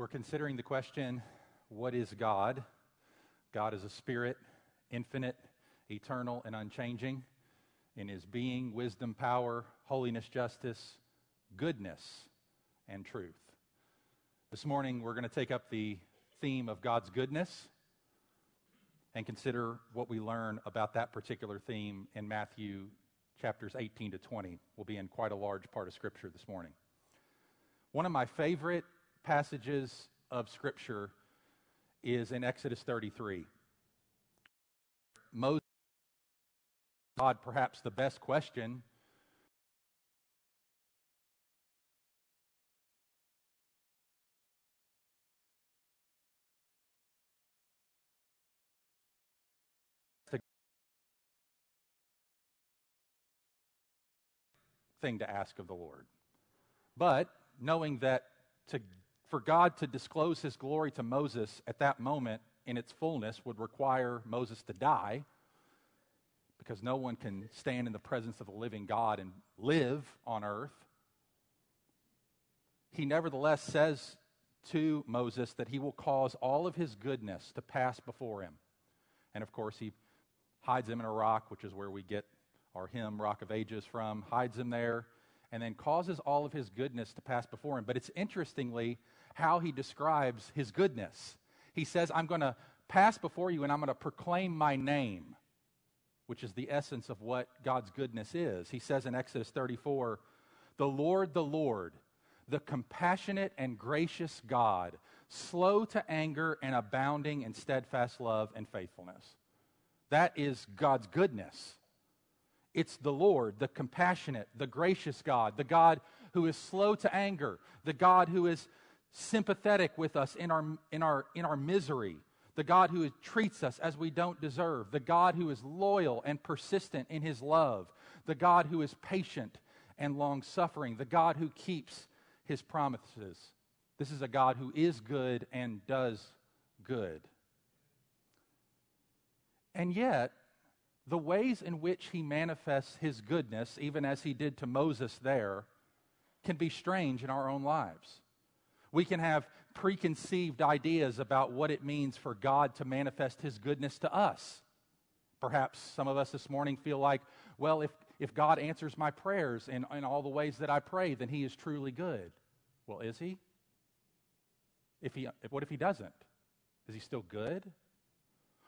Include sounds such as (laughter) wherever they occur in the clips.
We're considering the question what is God? God is a spirit, infinite, eternal, and unchanging in his being, wisdom, power, holiness, justice, goodness, and truth. This morning, we're going to take up the theme of God's goodness and consider what we learn about that particular theme in Matthew chapters 18 to 20. We'll be in quite a large part of Scripture this morning. One of my favorite passages of Scripture is in Exodus 33. Moses, God, perhaps the best question. thing to ask of the Lord. But knowing that to, for God to disclose his glory to Moses at that moment in its fullness would require Moses to die, because no one can stand in the presence of the living God and live on earth. He nevertheless says to Moses that he will cause all of his goodness to pass before him. And of course, he hides him in a rock, which is where we get our hymn, Rock of Ages, from, hides him there, and then causes all of his goodness to pass before him. But it's interestingly how he describes his goodness. He says, I'm going to pass before you and I'm going to proclaim my name, which is the essence of what God's goodness is. He says in Exodus 34, The Lord, the Lord, the compassionate and gracious God, slow to anger and abounding in steadfast love and faithfulness. That is God's goodness. It's the Lord, the compassionate, the gracious God, the God who is slow to anger, the God who is sympathetic with us in our, in our, in our misery, the God who treats us as we don't deserve, the God who is loyal and persistent in his love, the God who is patient and long suffering, the God who keeps his promises. This is a God who is good and does good. And yet, the ways in which he manifests his goodness, even as he did to Moses there, can be strange in our own lives. We can have preconceived ideas about what it means for God to manifest his goodness to us. Perhaps some of us this morning feel like, well, if, if God answers my prayers in, in all the ways that I pray, then he is truly good. Well, is he? If he if, what if he doesn't? Is he still good?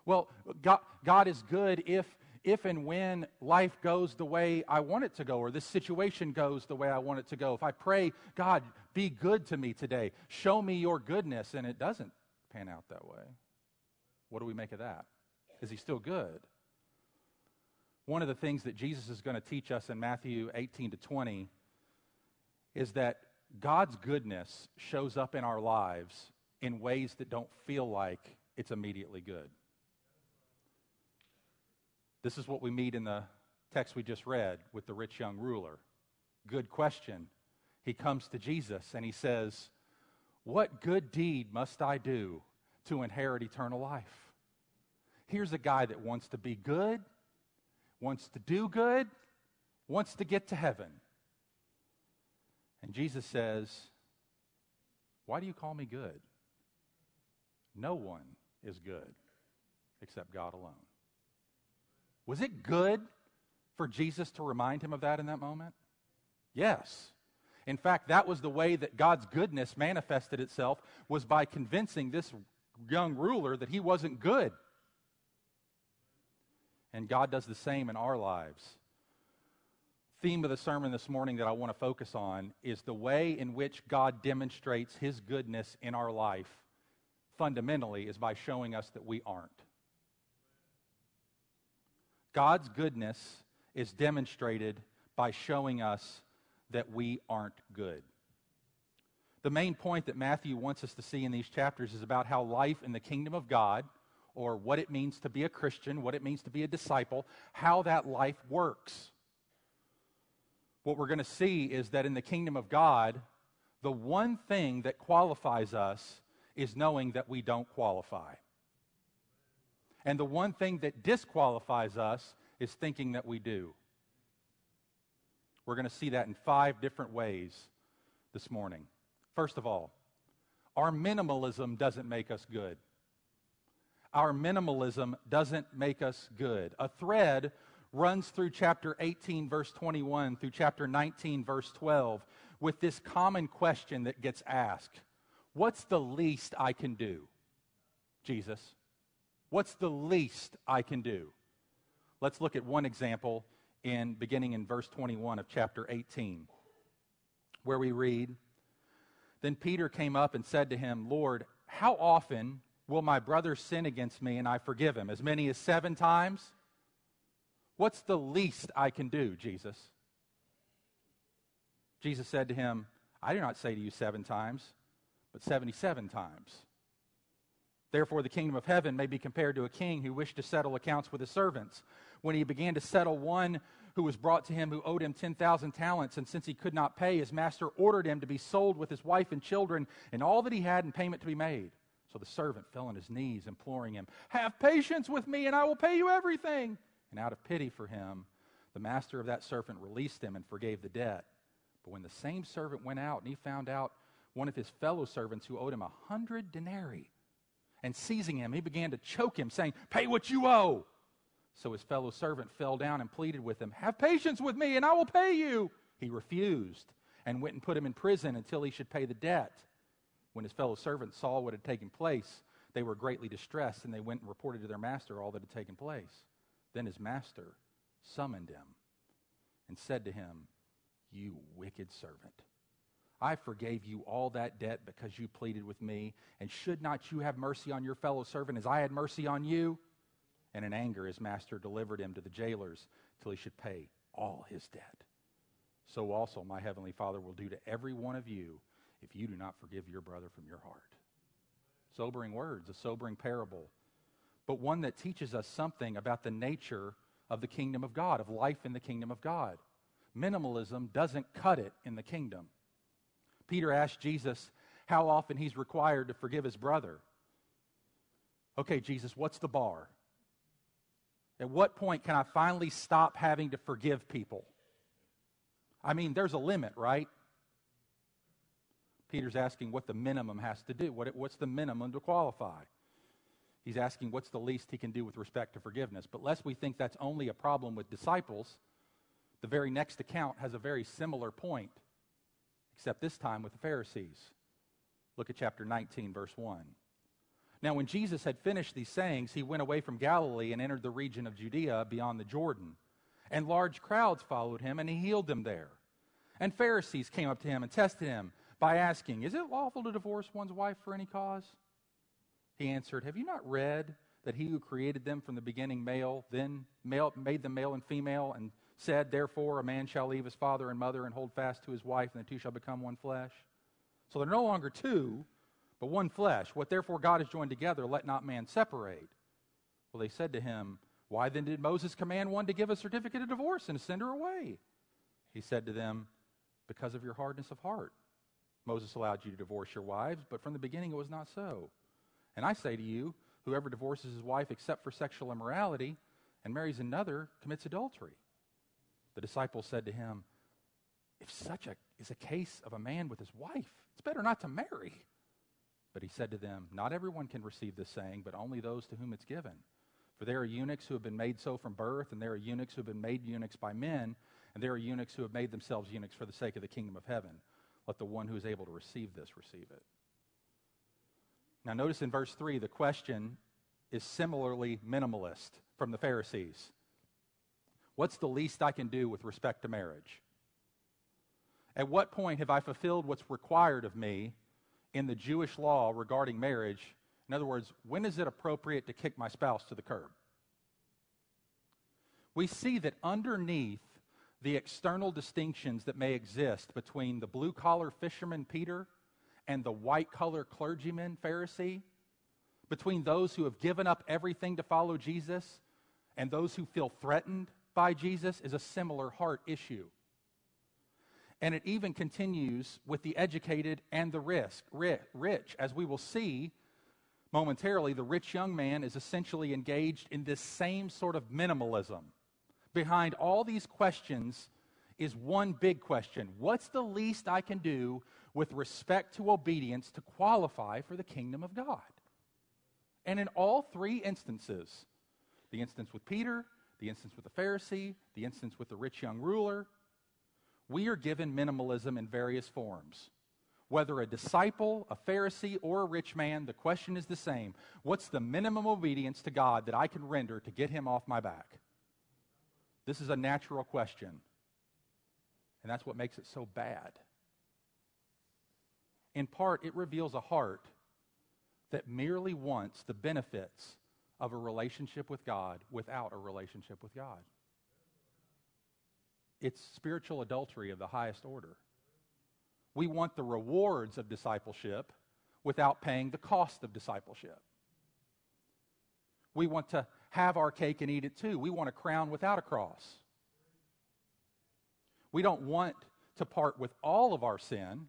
Well, God, God is good if, if and when life goes the way I want it to go, or this situation goes the way I want it to go. If I pray, God, be good to me today, show me your goodness, and it doesn't pan out that way, what do we make of that? Is he still good? One of the things that Jesus is going to teach us in Matthew 18 to 20 is that God's goodness shows up in our lives in ways that don't feel like it's immediately good. This is what we meet in the text we just read with the rich young ruler. Good question. He comes to Jesus and he says, What good deed must I do to inherit eternal life? Here's a guy that wants to be good, wants to do good, wants to get to heaven. And Jesus says, Why do you call me good? No one is good except God alone. Was it good for Jesus to remind him of that in that moment? Yes. In fact, that was the way that God's goodness manifested itself was by convincing this young ruler that he wasn't good. And God does the same in our lives. Theme of the sermon this morning that I want to focus on is the way in which God demonstrates his goodness in our life fundamentally is by showing us that we aren't. God's goodness is demonstrated by showing us that we aren't good. The main point that Matthew wants us to see in these chapters is about how life in the kingdom of God, or what it means to be a Christian, what it means to be a disciple, how that life works. What we're going to see is that in the kingdom of God, the one thing that qualifies us is knowing that we don't qualify. And the one thing that disqualifies us is thinking that we do. We're going to see that in five different ways this morning. First of all, Our minimalism doesn't make us good. Our minimalism doesn't make us good. A thread runs through chapter 18, verse 21, through chapter 19, verse 12, with this common question that gets asked What's the least I can do? Jesus. What's the least I can do? Let's look at one example in beginning in verse 21 of chapter 18, where we read, Then Peter came up and said to him, Lord, how often will my brother sin against me and I forgive him? As many as seven times? What's the least I can do, Jesus? Jesus said to him, I do not say to you seven times, but 77 times. Therefore, the kingdom of heaven may be compared to a king who wished to settle accounts with his servants. When he began to settle one who was brought to him who owed him 10,000 talents, and since he could not pay, his master ordered him to be sold with his wife and children and all that he had in payment to be made. So the servant fell on his knees, imploring him, Have patience with me, and I will pay you everything. And out of pity for him, the master of that servant released him and forgave the debt. But when the same servant went out and he found out one of his fellow servants who owed him a hundred denarii, and seizing him, he began to choke him, saying, Pay what you owe. So his fellow servant fell down and pleaded with him, Have patience with me, and I will pay you. He refused and went and put him in prison until he should pay the debt. When his fellow servants saw what had taken place, they were greatly distressed, and they went and reported to their master all that had taken place. Then his master summoned him and said to him, You wicked servant. I forgave you all that debt because you pleaded with me. And should not you have mercy on your fellow servant as I had mercy on you? And in anger, his master delivered him to the jailers till he should pay all his debt. So also my heavenly Father will do to every one of you if you do not forgive your brother from your heart. Sobering words, a sobering parable, but one that teaches us something about the nature of the kingdom of God, of life in the kingdom of God. Minimalism doesn't cut it in the kingdom. Peter asked Jesus how often he's required to forgive his brother. Okay, Jesus, what's the bar? At what point can I finally stop having to forgive people? I mean, there's a limit, right? Peter's asking what the minimum has to do. What, what's the minimum to qualify? He's asking what's the least he can do with respect to forgiveness. But lest we think that's only a problem with disciples, the very next account has a very similar point except this time with the Pharisees. Look at chapter 19, verse 1. Now, when Jesus had finished these sayings, he went away from Galilee and entered the region of Judea beyond the Jordan. And large crowds followed him, and he healed them there. And Pharisees came up to him and tested him by asking, Is it lawful to divorce one's wife for any cause? He answered, Have you not read that he who created them from the beginning male, then male, made them male and female, and said, Therefore, a man shall leave his father and mother and hold fast to his wife, and the two shall become one flesh. So they're no longer two, but one flesh. What therefore God has joined together, let not man separate. Well, they said to him, Why then did Moses command one to give a certificate of divorce and send her away? He said to them, Because of your hardness of heart. Moses allowed you to divorce your wives, but from the beginning it was not so. And I say to you, whoever divorces his wife except for sexual immorality and marries another commits adultery. The disciples said to him, If such a, is a case of a man with his wife, it's better not to marry. But he said to them, Not everyone can receive this saying, but only those to whom it's given. For there are eunuchs who have been made so from birth, and there are eunuchs who have been made eunuchs by men, and there are eunuchs who have made themselves eunuchs for the sake of the kingdom of heaven. Let the one who is able to receive this receive it. Now, notice in verse 3, the question is similarly minimalist from the Pharisees. What's the least I can do with respect to marriage? At what point have I fulfilled what's required of me in the Jewish law regarding marriage? In other words, when is it appropriate to kick my spouse to the curb? We see that underneath the external distinctions that may exist between the blue collar fisherman Peter and the white collar clergyman Pharisee, between those who have given up everything to follow Jesus and those who feel threatened by Jesus is a similar heart issue. And it even continues with the educated and the risk, rich. As we will see momentarily, the rich young man is essentially engaged in this same sort of minimalism. Behind all these questions is one big question What's the least I can do with respect to obedience to qualify for the kingdom of God? And in all three instances, the instance with Peter, the instance with the Pharisee, the instance with the rich young ruler, we are given minimalism in various forms. Whether a disciple, a Pharisee, or a rich man, the question is the same. What's the minimum obedience to God that I can render to get him off my back? This is a natural question. And that's what makes it so bad. In part, it reveals a heart that merely wants the benefits of a relationship with God without a relationship with God. It's spiritual adultery of the highest order. We want the rewards of discipleship without paying the cost of discipleship. We want to have our cake and eat it too. We want a crown without a cross. We don't want to part with all of our sin,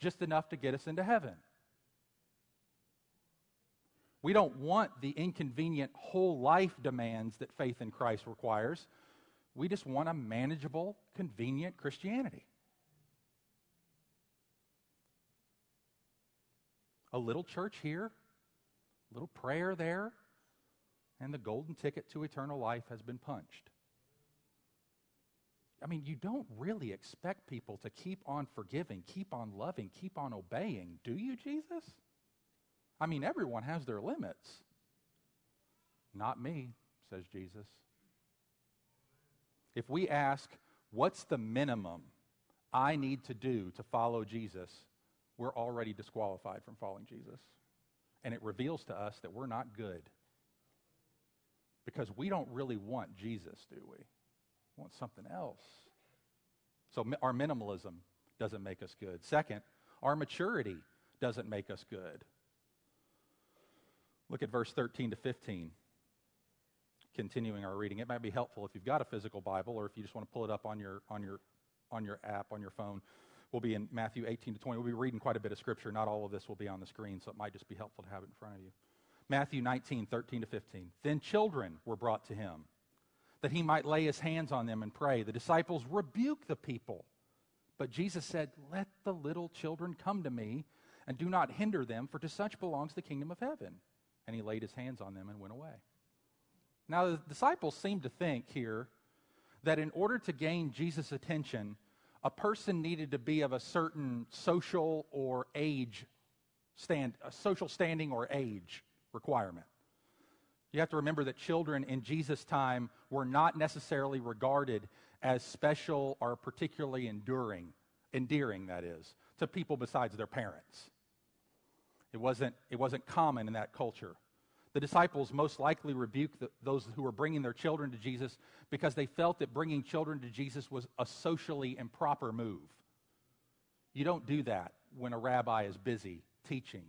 just enough to get us into heaven. We don't want the inconvenient whole life demands that faith in Christ requires. We just want a manageable, convenient Christianity. A little church here, a little prayer there, and the golden ticket to eternal life has been punched. I mean, you don't really expect people to keep on forgiving, keep on loving, keep on obeying, do you, Jesus? I mean, everyone has their limits. Not me, says Jesus. If we ask, what's the minimum I need to do to follow Jesus, we're already disqualified from following Jesus. And it reveals to us that we're not good. Because we don't really want Jesus, do we? We want something else. So our minimalism doesn't make us good. Second, our maturity doesn't make us good. Look at verse 13 to 15. Continuing our reading. It might be helpful if you've got a physical Bible or if you just want to pull it up on your, on your, on your app, on your phone. We'll be in Matthew 18 to 20. We'll be reading quite a bit of scripture. Not all of this will be on the screen, so it might just be helpful to have it in front of you. Matthew 19, 13 to 15. Then children were brought to him, that he might lay his hands on them and pray. The disciples rebuked the people. But Jesus said, Let the little children come to me, and do not hinder them, for to such belongs the kingdom of heaven and he laid his hands on them and went away. Now, the disciples seem to think here that in order to gain Jesus' attention, a person needed to be of a certain social or age stand, a social standing or age requirement. You have to remember that children in Jesus' time were not necessarily regarded as special or particularly enduring, endearing, that is, to people besides their parents. It wasn't, it wasn't common in that culture. The disciples most likely rebuked the, those who were bringing their children to Jesus because they felt that bringing children to Jesus was a socially improper move. You don't do that when a rabbi is busy teaching.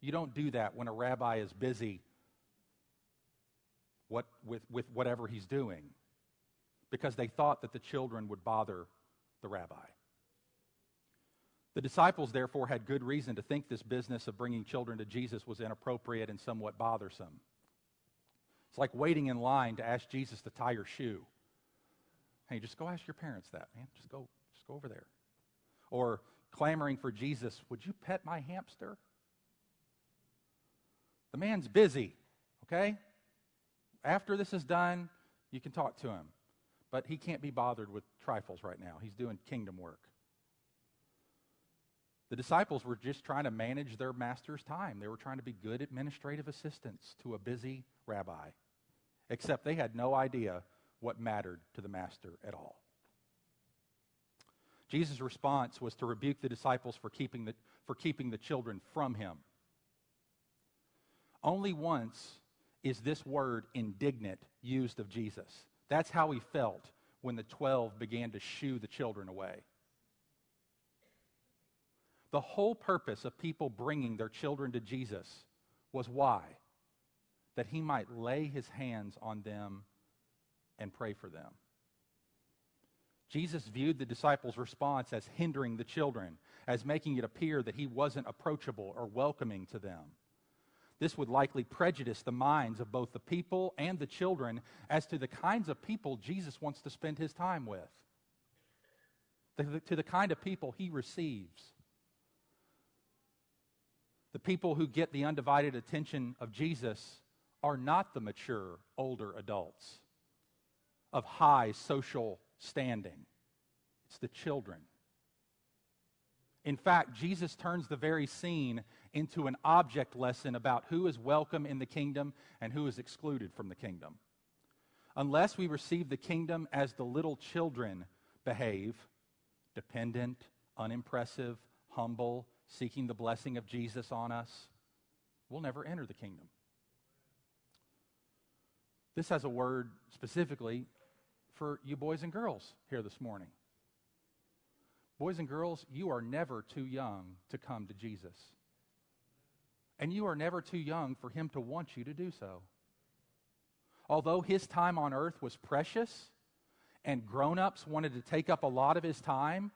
You don't do that when a rabbi is busy what, with, with whatever he's doing because they thought that the children would bother the rabbi. The disciples, therefore, had good reason to think this business of bringing children to Jesus was inappropriate and somewhat bothersome. It's like waiting in line to ask Jesus to tie your shoe. Hey, just go ask your parents that, man. Just go, just go over there. Or clamoring for Jesus, would you pet my hamster? The man's busy, okay? After this is done, you can talk to him. But he can't be bothered with trifles right now. He's doing kingdom work. The disciples were just trying to manage their master's time. They were trying to be good administrative assistants to a busy rabbi, except they had no idea what mattered to the master at all. Jesus' response was to rebuke the disciples for keeping the, for keeping the children from him. Only once is this word indignant used of Jesus. That's how he felt when the 12 began to shoo the children away. The whole purpose of people bringing their children to Jesus was why? That he might lay his hands on them and pray for them. Jesus viewed the disciples' response as hindering the children, as making it appear that he wasn't approachable or welcoming to them. This would likely prejudice the minds of both the people and the children as to the kinds of people Jesus wants to spend his time with. to the kind of people he receives. The people who get the undivided attention of Jesus are not the mature, older adults of high social standing, it's the children. In fact, Jesus turns the very scene into an object lesson about who is welcome in the kingdom and who is excluded from the kingdom. Unless we receive the kingdom as the little children behave, dependent, unimpressive, humble, seeking the blessing of Jesus on us, we'll never enter the kingdom. This has a word specifically for you boys and girls here this morning. Boys and girls, you are never too young to come to Jesus. And you are never too young for him to want you to do so. Although his time on earth was precious and grown ups wanted to take up a lot of his time,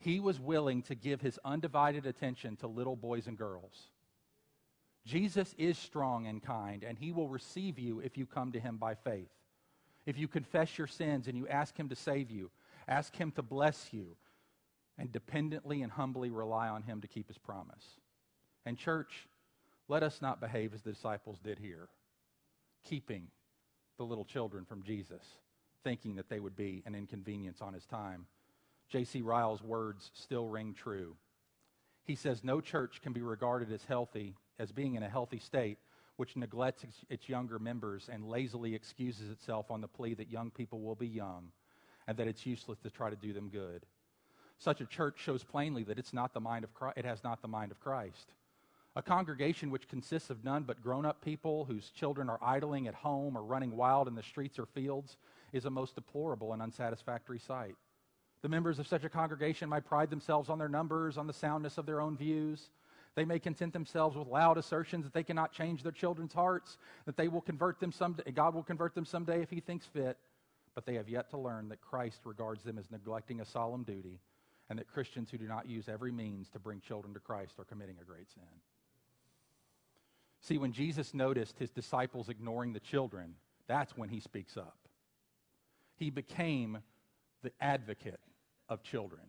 he was willing to give his undivided attention to little boys and girls. Jesus is strong and kind, and he will receive you if you come to him by faith. If you confess your sins and you ask him to save you, ask him to bless you, and dependently and humbly rely on him to keep his promise. And, church, let us not behave as the disciples did here, keeping the little children from Jesus, thinking that they would be an inconvenience on his time. J.C. Ryle's words still ring true. He says, No church can be regarded as healthy, as being in a healthy state, which neglects its younger members and lazily excuses itself on the plea that young people will be young and that it's useless to try to do them good. Such a church shows plainly that it's not the mind of Christ, it has not the mind of Christ. A congregation which consists of none but grown up people whose children are idling at home or running wild in the streets or fields is a most deplorable and unsatisfactory sight. The members of such a congregation might pride themselves on their numbers, on the soundness of their own views. They may content themselves with loud assertions that they cannot change their children's hearts, that they will convert them someday, God will convert them someday if He thinks fit. But they have yet to learn that Christ regards them as neglecting a solemn duty, and that Christians who do not use every means to bring children to Christ are committing a great sin. See, when Jesus noticed his disciples ignoring the children, that's when he speaks up. He became the advocate of children,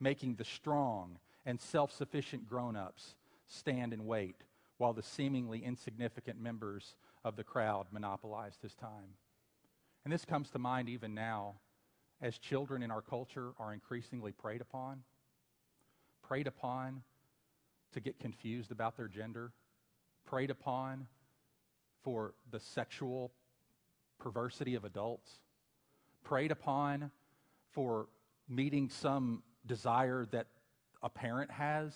making the strong and self sufficient grown ups stand and wait while the seemingly insignificant members of the crowd monopolized his time. And this comes to mind even now as children in our culture are increasingly preyed upon, preyed upon to get confused about their gender, preyed upon for the sexual perversity of adults, preyed upon for meeting some desire that a parent has.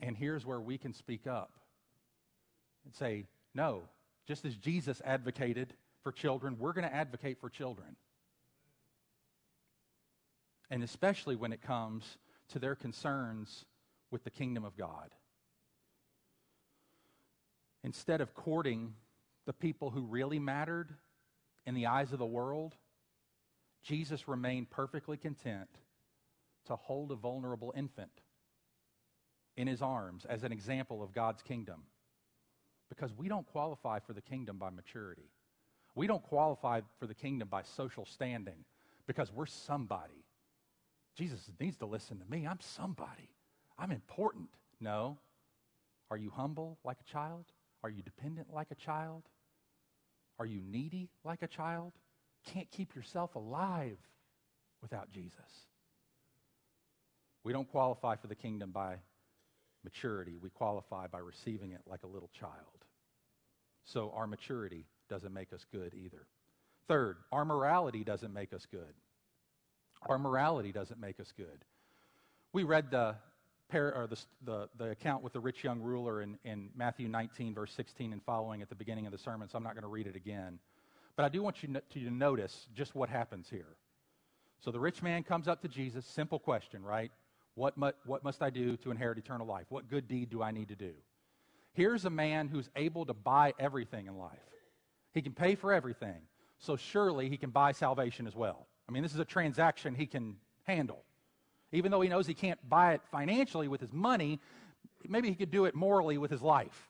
And here's where we can speak up and say, no, just as Jesus advocated for children, we're going to advocate for children. And especially when it comes to their concerns with the kingdom of God. Instead of courting the people who really mattered in the eyes of the world, Jesus remained perfectly content to hold a vulnerable infant in his arms as an example of God's kingdom. Because we don't qualify for the kingdom by maturity. We don't qualify for the kingdom by social standing because we're somebody. Jesus needs to listen to me. I'm somebody. I'm important. No. Are you humble like a child? Are you dependent like a child? Are you needy like a child? Can't keep yourself alive without Jesus. We don't qualify for the kingdom by maturity. We qualify by receiving it like a little child. So our maturity doesn't make us good either. Third, our morality doesn't make us good. Our morality doesn't make us good. We read the, or the, the, the account with the rich young ruler in, in Matthew 19, verse 16 and following at the beginning of the sermon, so I'm not going to read it again. But I do want you to notice just what happens here. So the rich man comes up to Jesus, simple question, right? What, mu- what must I do to inherit eternal life? What good deed do I need to do? Here's a man who's able to buy everything in life. He can pay for everything. So surely he can buy salvation as well. I mean, this is a transaction he can handle. Even though he knows he can't buy it financially with his money, maybe he could do it morally with his life.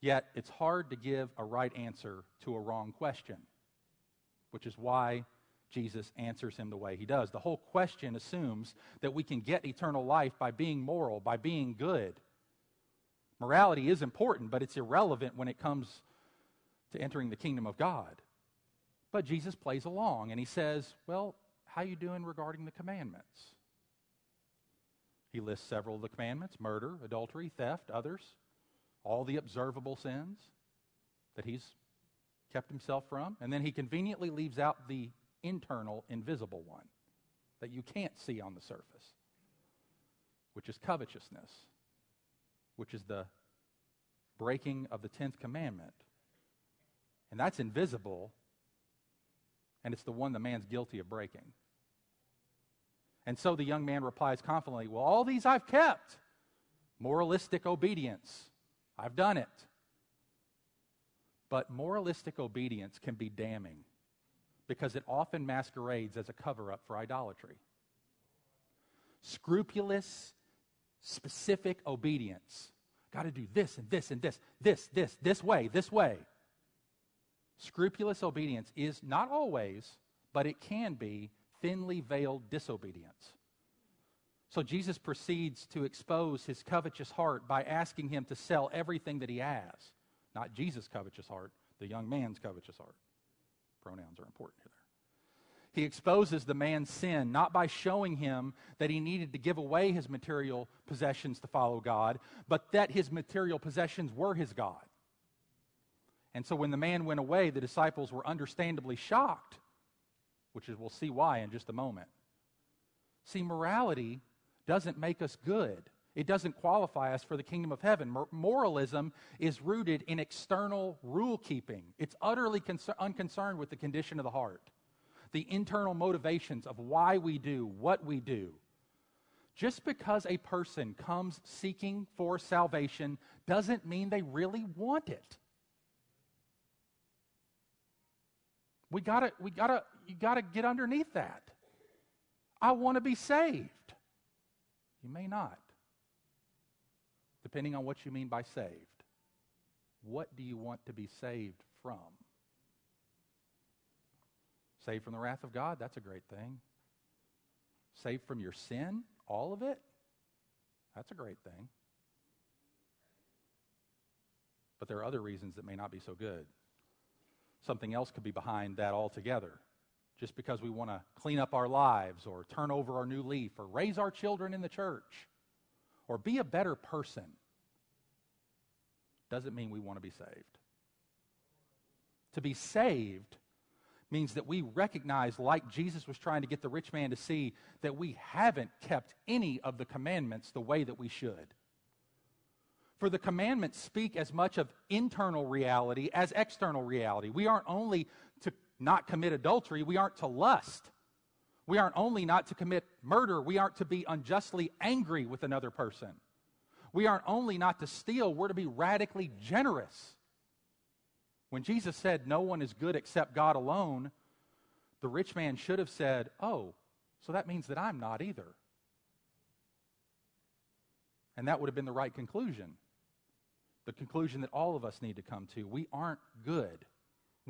Yet, it's hard to give a right answer to a wrong question. which is why Jesus answers him the way he does. The whole question assumes that we can get eternal life by being moral, by being good. Morality is important, but it's irrelevant when it comes to entering the kingdom of God. But Jesus plays along and he says, "Well, how you doing regarding the commandments?" He lists several of the commandments, murder, adultery, theft, others, all the observable sins that he's kept himself from, and then he conveniently leaves out the internal, invisible one that you can't see on the surface, which is covetousness, which is the breaking of the 10th commandment. And that's invisible, and it's the one the man's guilty of breaking. And so the young man replies confidently, Well, all these I've kept. Moralistic obedience. I've done it. But moralistic obedience can be damning because it often masquerades as a cover up for idolatry. Scrupulous, specific obedience. Got to do this and this and this, this, this, this way, this way. Scrupulous obedience is not always, but it can be thinly veiled disobedience. So Jesus proceeds to expose his covetous heart by asking him to sell everything that he has. Not Jesus' covetous heart, the young man's covetous heart. Pronouns are important here. He exposes the man's sin not by showing him that he needed to give away his material possessions to follow God, but that his material possessions were his God. And so when the man went away, the disciples were understandably shocked, which is, we'll see why in just a moment. See, morality doesn't make us good. It doesn't qualify us for the kingdom of heaven. Moralism is rooted in external rule keeping, it's utterly unconcerned with the condition of the heart, the internal motivations of why we do what we do. Just because a person comes seeking for salvation doesn't mean they really want it. We gotta, we gotta, you gotta get underneath that. I want to be saved. You may not depending on what you mean by saved. What do you want to be saved from? Saved from the wrath of God, that's a great thing. Saved from your sin, all of it, that's a great thing. But there are other reasons that may not be so good. Something else could be behind that altogether. Just because we want to clean up our lives or turn over our new leaf or raise our children in the church or be a better person doesn't mean we want to be saved. To be saved means that we recognize, like Jesus was trying to get the rich man to see, that we haven't kept any of the commandments the way that we should. For the commandments speak as much of internal reality as external reality. We aren't only to not commit adultery, we aren't to lust. We aren't only not to commit murder, we aren't to be unjustly angry with another person. We aren't only not to steal, we're to be radically generous. When Jesus said, No one is good except God alone, the rich man should have said, Oh, so that means that I'm not either. And that would have been the right conclusion. The conclusion that all of us need to come to. We aren't good.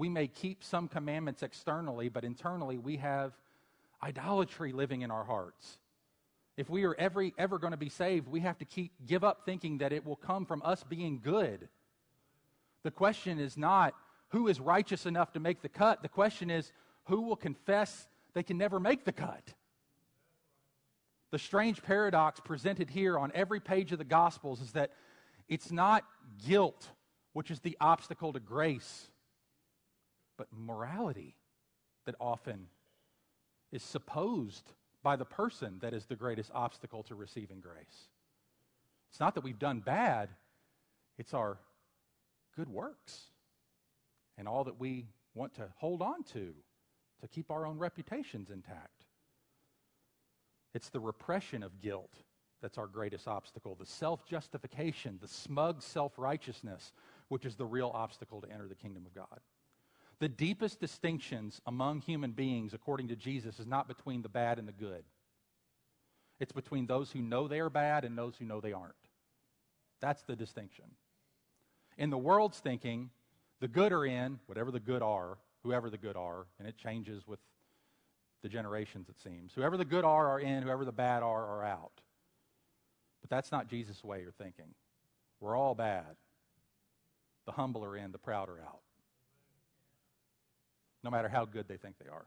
We may keep some commandments externally, but internally we have idolatry living in our hearts. If we are ever, ever going to be saved, we have to keep, give up thinking that it will come from us being good. The question is not who is righteous enough to make the cut. The question is who will confess they can never make the cut. The strange paradox presented here on every page of the Gospels is that it's not guilt which is the obstacle to grace, but morality that often is supposed by the person that is the greatest obstacle to receiving grace. It's not that we've done bad, it's our good works and all that we want to hold on to to keep our own reputations intact. It's the repression of guilt that's our greatest obstacle, the self justification, the smug self righteousness, which is the real obstacle to enter the kingdom of God. The deepest distinctions among human beings, according to Jesus, is not between the bad and the good. It's between those who know they are bad and those who know they aren't. That's the distinction. In the world's thinking, the good are in, whatever the good are, whoever the good are, and it changes with the generations, it seems. Whoever the good are are in, whoever the bad are are out. But that's not Jesus' way of thinking. We're all bad. The humble are in, the proud are out. No matter how good they think they are.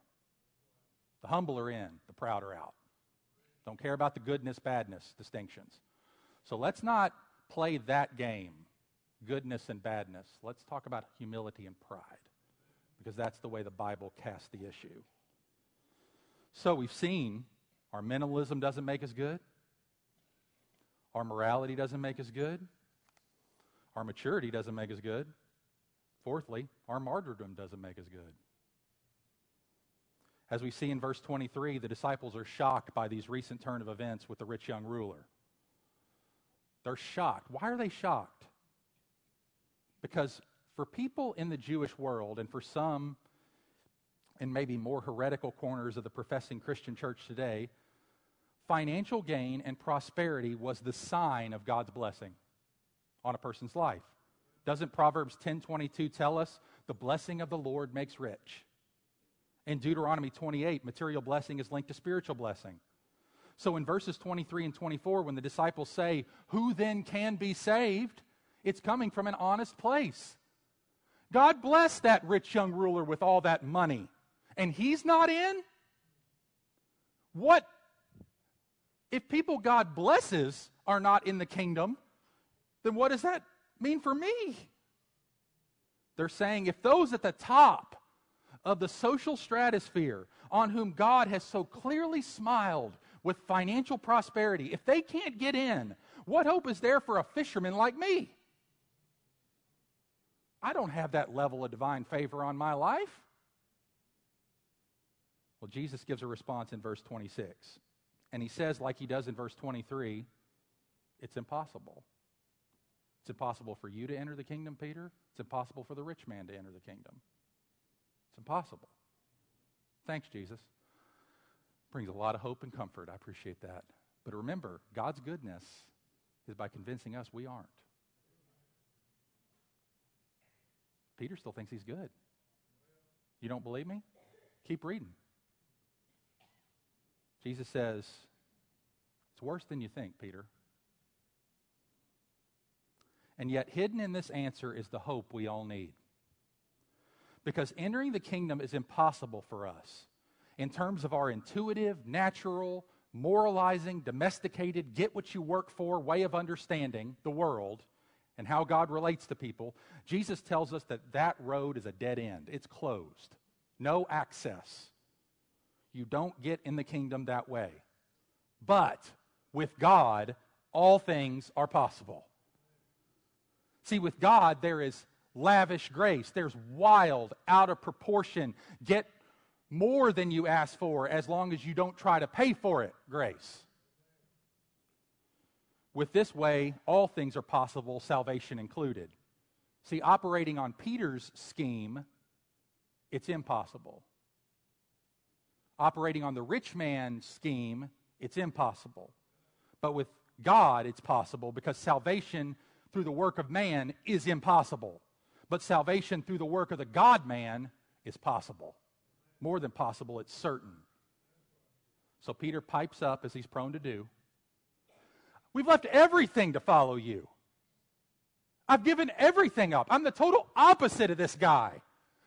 The humble are in, the proud are out. Don't care about the goodness, badness distinctions. So let's not play that game, goodness and badness. Let's talk about humility and pride, because that's the way the Bible casts the issue. So we've seen our minimalism doesn't make us good, our morality doesn't make us good, our maturity doesn't make us good. Fourthly, our martyrdom doesn't make us good. As we see in verse 23, the disciples are shocked by these recent turn of events with the rich young ruler. They're shocked. Why are they shocked? Because for people in the Jewish world, and for some in maybe more heretical corners of the professing Christian church today, financial gain and prosperity was the sign of God's blessing on a person's life. Doesn't Proverbs 10:22 tell us the blessing of the Lord makes rich? In Deuteronomy 28, material blessing is linked to spiritual blessing. So in verses 23 and 24, when the disciples say, Who then can be saved? It's coming from an honest place. God bless that rich young ruler with all that money, and he's not in? What? If people God blesses are not in the kingdom, then what does that mean for me? They're saying if those at the top of the social stratosphere on whom God has so clearly smiled with financial prosperity, if they can't get in, what hope is there for a fisherman like me? I don't have that level of divine favor on my life. Well, Jesus gives a response in verse 26. And he says, like he does in verse 23, it's impossible. It's impossible for you to enter the kingdom, Peter. It's impossible for the rich man to enter the kingdom. It's impossible. Thanks, Jesus. Brings a lot of hope and comfort. I appreciate that. But remember, God's goodness is by convincing us we aren't. Peter still thinks he's good. You don't believe me? Keep reading. Jesus says, It's worse than you think, Peter. And yet, hidden in this answer is the hope we all need. Because entering the kingdom is impossible for us in terms of our intuitive, natural, moralizing, domesticated, get what you work for way of understanding the world and how God relates to people. Jesus tells us that that road is a dead end, it's closed, no access. You don't get in the kingdom that way. But with God, all things are possible. See, with God, there is lavish grace. There's wild, out of proportion, get more than you ask for as long as you don't try to pay for it grace. With this way, all things are possible, salvation included. See, operating on Peter's scheme, it's impossible. Operating on the rich man's scheme, it's impossible. But with God, it's possible because salvation through the work of man is impossible. But salvation through the work of the God man is possible. More than possible, it's certain. So Peter pipes up, as he's prone to do. We've left everything to follow you. I've given everything up. I'm the total opposite of this guy.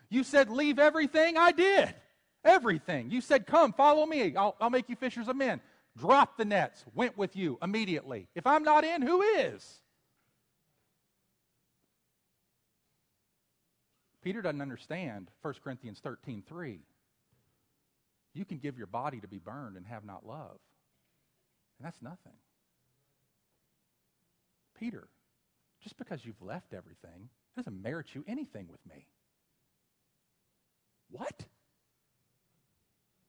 You said, leave everything. I did. Everything. You said, come, follow me. I'll, I'll make you fishers of men. Dropped the nets. Went with you immediately. If I'm not in, who is? Peter doesn't understand 1 Corinthians 13 3. You can give your body to be burned and have not love. And that's nothing. Peter, just because you've left everything doesn't merit you anything with me. What?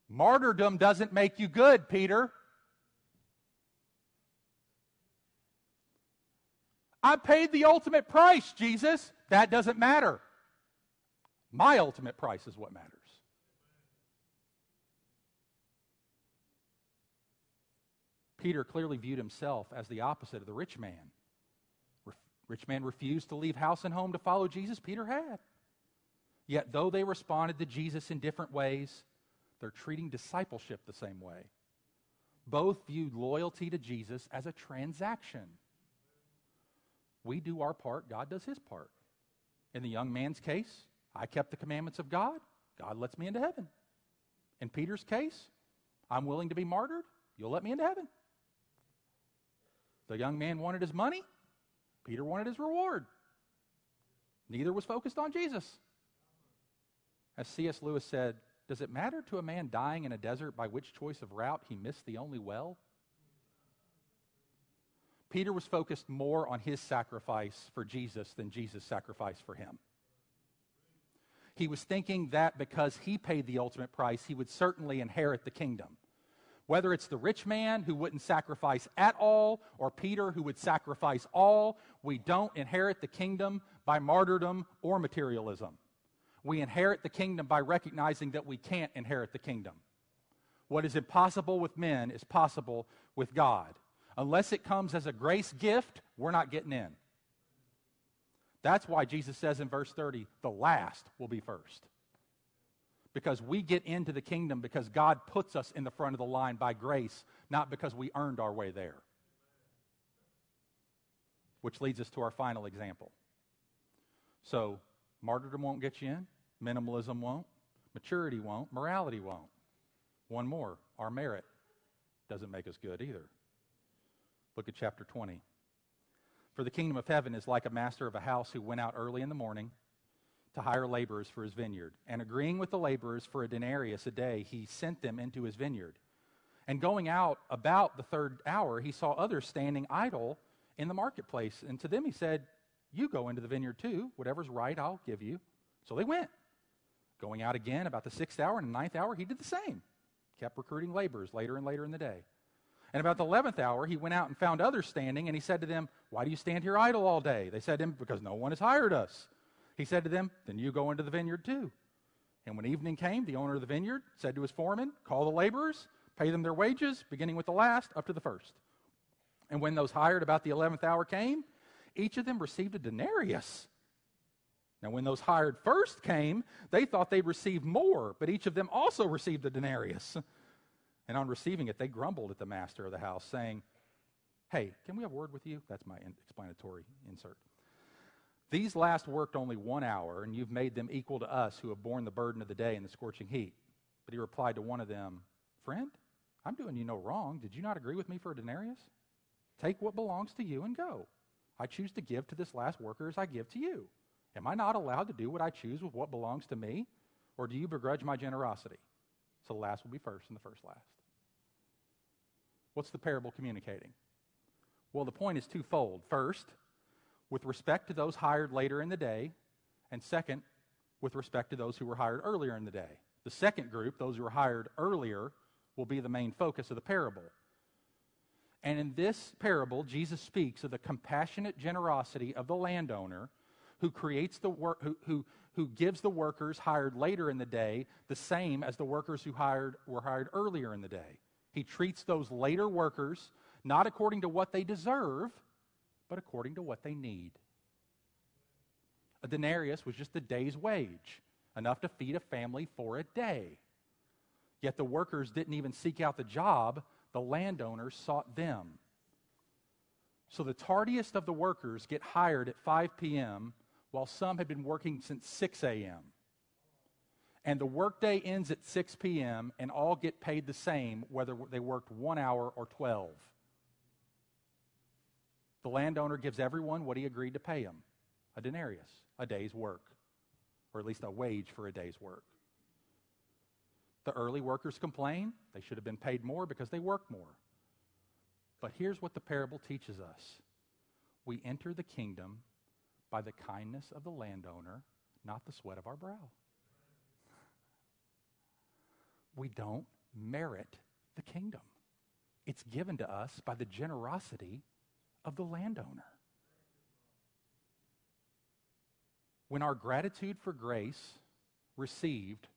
Martyrdom doesn't make you good, Peter. I paid the ultimate price, Jesus. That doesn't matter. My ultimate price is what matters. Peter clearly viewed himself as the opposite of the rich man. Rich man refused to leave house and home to follow Jesus. Peter had. Yet, though they responded to Jesus in different ways, they're treating discipleship the same way. Both viewed loyalty to Jesus as a transaction. We do our part, God does his part. In the young man's case, I kept the commandments of God, God lets me into heaven. In Peter's case, I'm willing to be martyred, you'll let me into heaven. The young man wanted his money, Peter wanted his reward. Neither was focused on Jesus. As C.S. Lewis said, Does it matter to a man dying in a desert by which choice of route he missed the only well? Peter was focused more on his sacrifice for Jesus than Jesus' sacrifice for him. He was thinking that because he paid the ultimate price, he would certainly inherit the kingdom. Whether it's the rich man who wouldn't sacrifice at all or Peter who would sacrifice all, we don't inherit the kingdom by martyrdom or materialism. We inherit the kingdom by recognizing that we can't inherit the kingdom. What is impossible with men is possible with God. Unless it comes as a grace gift, we're not getting in. That's why Jesus says in verse 30, the last will be first. Because we get into the kingdom because God puts us in the front of the line by grace, not because we earned our way there. Which leads us to our final example. So, martyrdom won't get you in, minimalism won't, maturity won't, morality won't. One more, our merit doesn't make us good either. Look at chapter 20. For the kingdom of heaven is like a master of a house who went out early in the morning to hire laborers for his vineyard. And agreeing with the laborers for a denarius a day, he sent them into his vineyard. And going out about the third hour, he saw others standing idle in the marketplace. And to them he said, You go into the vineyard too. Whatever's right, I'll give you. So they went. Going out again about the sixth hour and the ninth hour, he did the same. Kept recruiting laborers later and later in the day. And about the eleventh hour, he went out and found others standing, and he said to them, Why do you stand here idle all day? They said to him, Because no one has hired us. He said to them, Then you go into the vineyard too. And when evening came, the owner of the vineyard said to his foreman, Call the laborers, pay them their wages, beginning with the last up to the first. And when those hired about the eleventh hour came, each of them received a denarius. Now, when those hired first came, they thought they'd receive more, but each of them also received a denarius. And on receiving it, they grumbled at the master of the house, saying, Hey, can we have a word with you? That's my explanatory insert. These last worked only one hour, and you've made them equal to us who have borne the burden of the day in the scorching heat. But he replied to one of them, Friend, I'm doing you no wrong. Did you not agree with me for a denarius? Take what belongs to you and go. I choose to give to this last worker as I give to you. Am I not allowed to do what I choose with what belongs to me? Or do you begrudge my generosity? So the last will be first and the first last. What's the parable communicating? Well, the point is twofold. First, with respect to those hired later in the day, and second, with respect to those who were hired earlier in the day. The second group, those who were hired earlier, will be the main focus of the parable. And in this parable, Jesus speaks of the compassionate generosity of the landowner who creates the work who, who, who gives the workers hired later in the day the same as the workers who hired were hired earlier in the day. He treats those later workers not according to what they deserve, but according to what they need. A denarius was just a day's wage, enough to feed a family for a day. Yet the workers didn't even seek out the job, the landowners sought them. So the tardiest of the workers get hired at 5 p.m., while some had been working since 6 a.m. And the workday ends at 6 p.m., and all get paid the same whether they worked one hour or 12. The landowner gives everyone what he agreed to pay him a denarius, a day's work, or at least a wage for a day's work. The early workers complain they should have been paid more because they worked more. But here's what the parable teaches us we enter the kingdom by the kindness of the landowner, not the sweat of our brow. We don't merit the kingdom, it's given to us by the generosity of the landowner. When our gratitude for grace received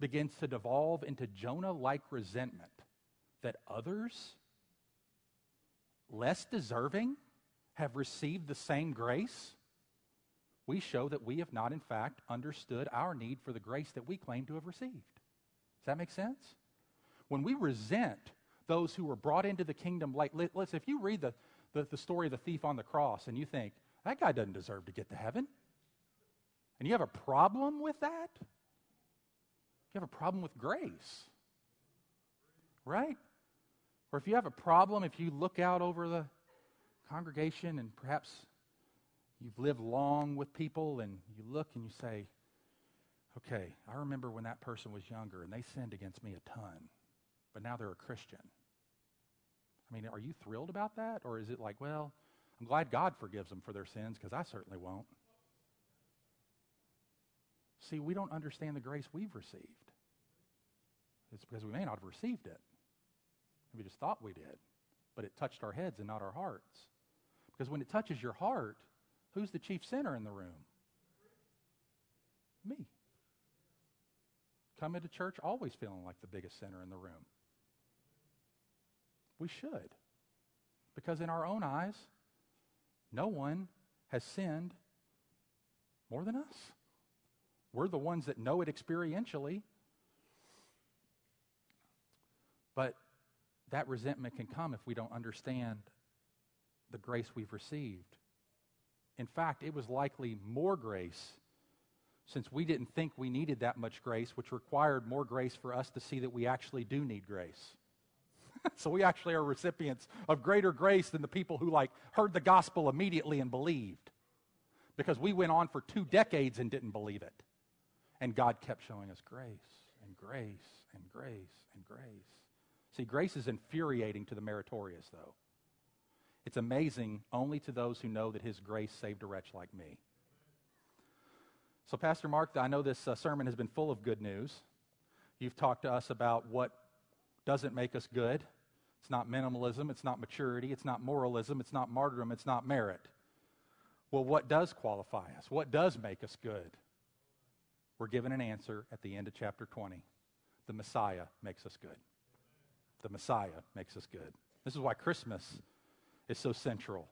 begins to devolve into Jonah like resentment that others, less deserving, have received the same grace, we show that we have not, in fact, understood our need for the grace that we claim to have received. Does that make sense? When we resent those who were brought into the kingdom late, listen, if you read the, the, the story of the thief on the cross and you think, that guy doesn't deserve to get to heaven, and you have a problem with that, you have a problem with grace. Right? Or if you have a problem, if you look out over the congregation and perhaps you've lived long with people and you look and you say, okay, I remember when that person was younger and they sinned against me a ton, but now they're a Christian. I mean, are you thrilled about that? Or is it like, well, I'm glad God forgives them for their sins because I certainly won't? See, we don't understand the grace we've received. It's because we may not have received it. We just thought we did, but it touched our heads and not our hearts. Because when it touches your heart, who's the chief sinner in the room? Me. Come into church always feeling like the biggest sinner in the room. We should. Because in our own eyes, no one has sinned more than us. We're the ones that know it experientially. But that resentment can come if we don't understand the grace we've received. In fact, it was likely more grace since we didn't think we needed that much grace, which required more grace for us to see that we actually do need grace. (laughs) so we actually are recipients of greater grace than the people who like heard the gospel immediately and believed. Because we went on for two decades and didn't believe it. And God kept showing us grace and grace and grace and grace. See, grace is infuriating to the meritorious, though. It's amazing only to those who know that His grace saved a wretch like me. So, Pastor Mark, I know this uh, sermon has been full of good news. You've talked to us about what doesn't make us good. It's not minimalism, it's not maturity, it's not moralism, it's not martyrdom, it's not merit. Well, what does qualify us? What does make us good? We're given an answer at the end of chapter 20. The Messiah makes us good. The Messiah makes us good. This is why Christmas is so central.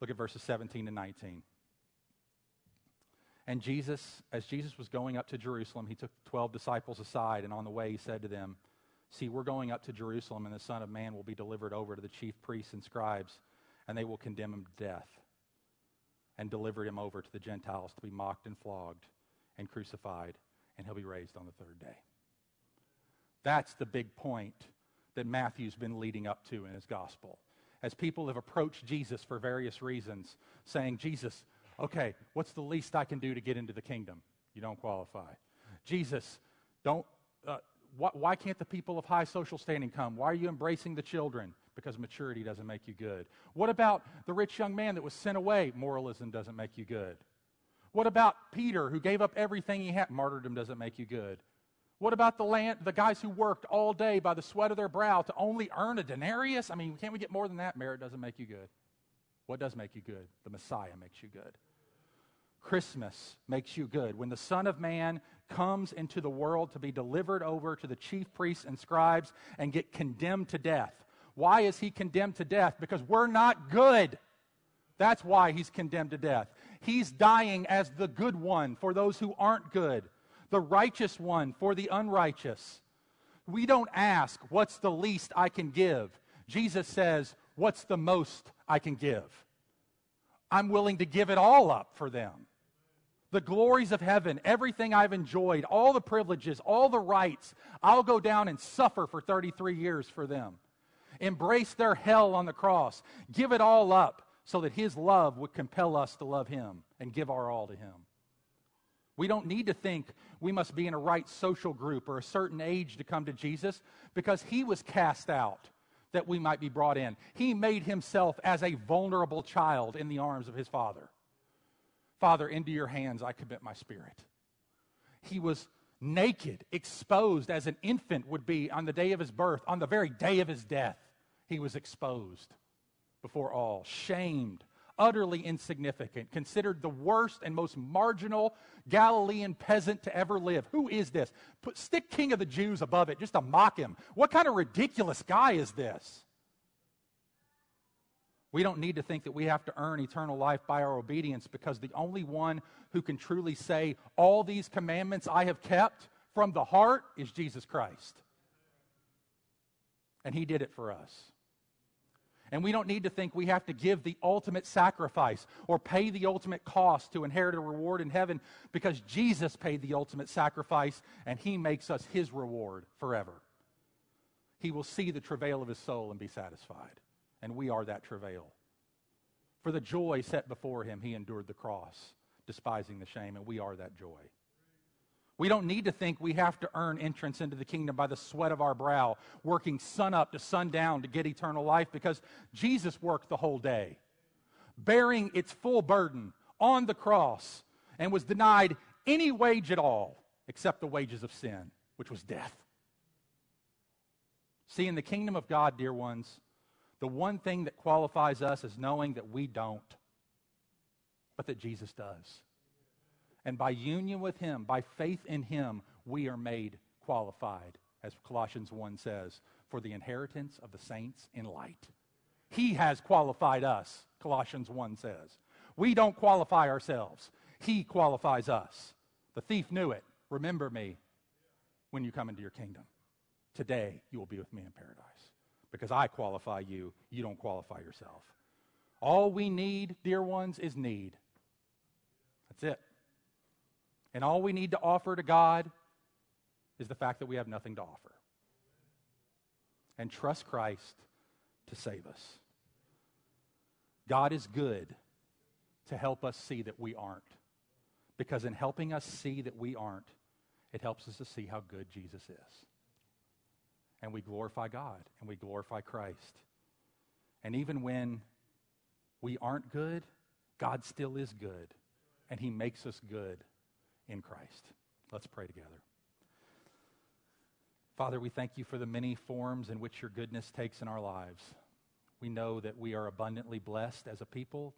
Look at verses 17 and 19. And Jesus, as Jesus was going up to Jerusalem, he took 12 disciples aside, and on the way he said to them, See, we're going up to Jerusalem, and the Son of Man will be delivered over to the chief priests and scribes, and they will condemn him to death and deliver him over to the Gentiles to be mocked and flogged and crucified, and he'll be raised on the third day. That's the big point that Matthew's been leading up to in his gospel. As people have approached Jesus for various reasons, saying, Jesus, okay, what's the least I can do to get into the kingdom? You don't qualify. Jesus, don't, uh, wh- why can't the people of high social standing come? Why are you embracing the children? Because maturity doesn't make you good. What about the rich young man that was sent away? Moralism doesn't make you good. What about Peter who gave up everything he had? Martyrdom doesn't make you good. What about the land, the guys who worked all day by the sweat of their brow to only earn a denarius? I mean, can't we get more than that? Merit doesn't make you good. What does make you good? The Messiah makes you good. Christmas makes you good. When the Son of Man comes into the world to be delivered over to the chief priests and scribes and get condemned to death. Why is he condemned to death? Because we're not good. That's why he's condemned to death. He's dying as the good one for those who aren't good the righteous one for the unrighteous. We don't ask, What's the least I can give? Jesus says, What's the most I can give? I'm willing to give it all up for them. The glories of heaven, everything I've enjoyed, all the privileges, all the rights, I'll go down and suffer for 33 years for them. Embrace their hell on the cross. Give it all up so that His love would compel us to love Him and give our all to Him. We don't need to think we must be in a right social group or a certain age to come to Jesus because he was cast out that we might be brought in. He made himself as a vulnerable child in the arms of his father. Father, into your hands I commit my spirit. He was naked, exposed as an infant would be on the day of his birth, on the very day of his death. He was exposed before all, shamed, utterly insignificant, considered the worst and most marginal Galilean peasant to ever live. Who is this? Put, stick King of the Jews above it just to mock him. What kind of ridiculous guy is this? We don't need to think that we have to earn eternal life by our obedience because the only one who can truly say, All these commandments I have kept from the heart is Jesus Christ. And He did it for us. And we don't need to think we have to give the ultimate sacrifice or pay the ultimate cost to inherit a reward in heaven because Jesus paid the ultimate sacrifice and He makes us His reward forever. He will see the travail of His soul and be satisfied. And we are that travail. For the joy set before Him, He endured the cross, despising the shame, and we are that joy. We don't need to think we have to earn entrance into the kingdom by the sweat of our brow, working sun up to sundown to get eternal life because Jesus worked the whole day, bearing its full burden on the cross, and was denied any wage at all except the wages of sin, which was death. See, in the kingdom of God, dear ones, the one thing that qualifies us is knowing that we don't, but that Jesus does. And by union with Him, by faith in Him, we are made qualified, as Colossians 1 says, for the inheritance of the saints in light. He has qualified us, Colossians 1 says. We don't qualify ourselves, He qualifies us. The thief knew it. Remember me when you come into your kingdom. Today, you will be with me in paradise. Because I qualify you, you don't qualify yourself. All we need, dear ones, is need. That's it. And all we need to offer to God is the fact that we have nothing to offer. And trust Christ to save us. God is good to help us see that we aren't. Because in helping us see that we aren't, it helps us to see how good Jesus is. And we glorify God and we glorify Christ. And even when we aren't good, God still is good. And He makes us good in Christ. Let's pray together. Father, we thank you for the many forms in which your goodness takes in our lives. We know that we are abundantly blessed as a people.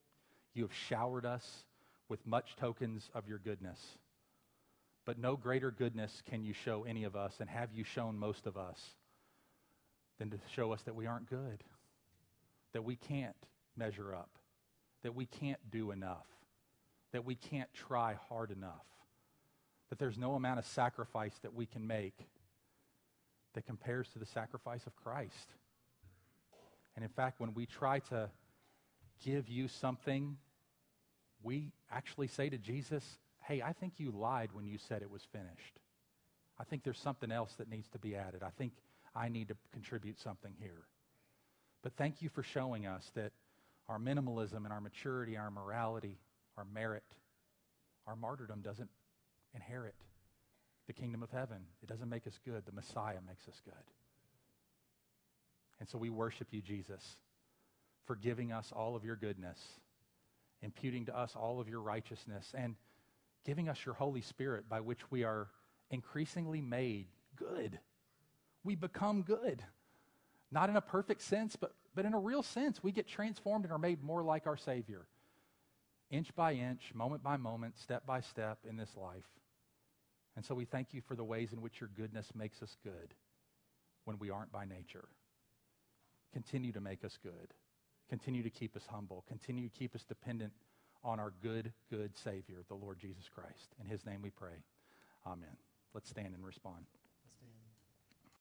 You have showered us with much tokens of your goodness. But no greater goodness can you show any of us, and have you shown most of us, than to show us that we aren't good, that we can't measure up, that we can't do enough, that we can't try hard enough that there's no amount of sacrifice that we can make that compares to the sacrifice of Christ. And in fact, when we try to give you something, we actually say to Jesus, Hey, I think you lied when you said it was finished. I think there's something else that needs to be added. I think I need to contribute something here. But thank you for showing us that our minimalism and our maturity, our morality, our merit, our martyrdom doesn't inherit the kingdom of heaven. It doesn't make us good, the Messiah makes us good. And so we worship you, Jesus, for giving us all of your goodness, imputing to us all of your righteousness, and giving us your Holy Spirit by which we are increasingly made good. We become good. Not in a perfect sense, but, but in a real sense. We get transformed and are made more like our Savior, inch by inch, moment by moment, step by step in this life. And so we thank you for the ways in which your goodness makes us good when we aren't by nature. Continue to make us good. Continue to keep us humble. Continue to keep us dependent on our good, good Savior, the Lord Jesus Christ. In his name we pray. Amen. Let's stand and respond.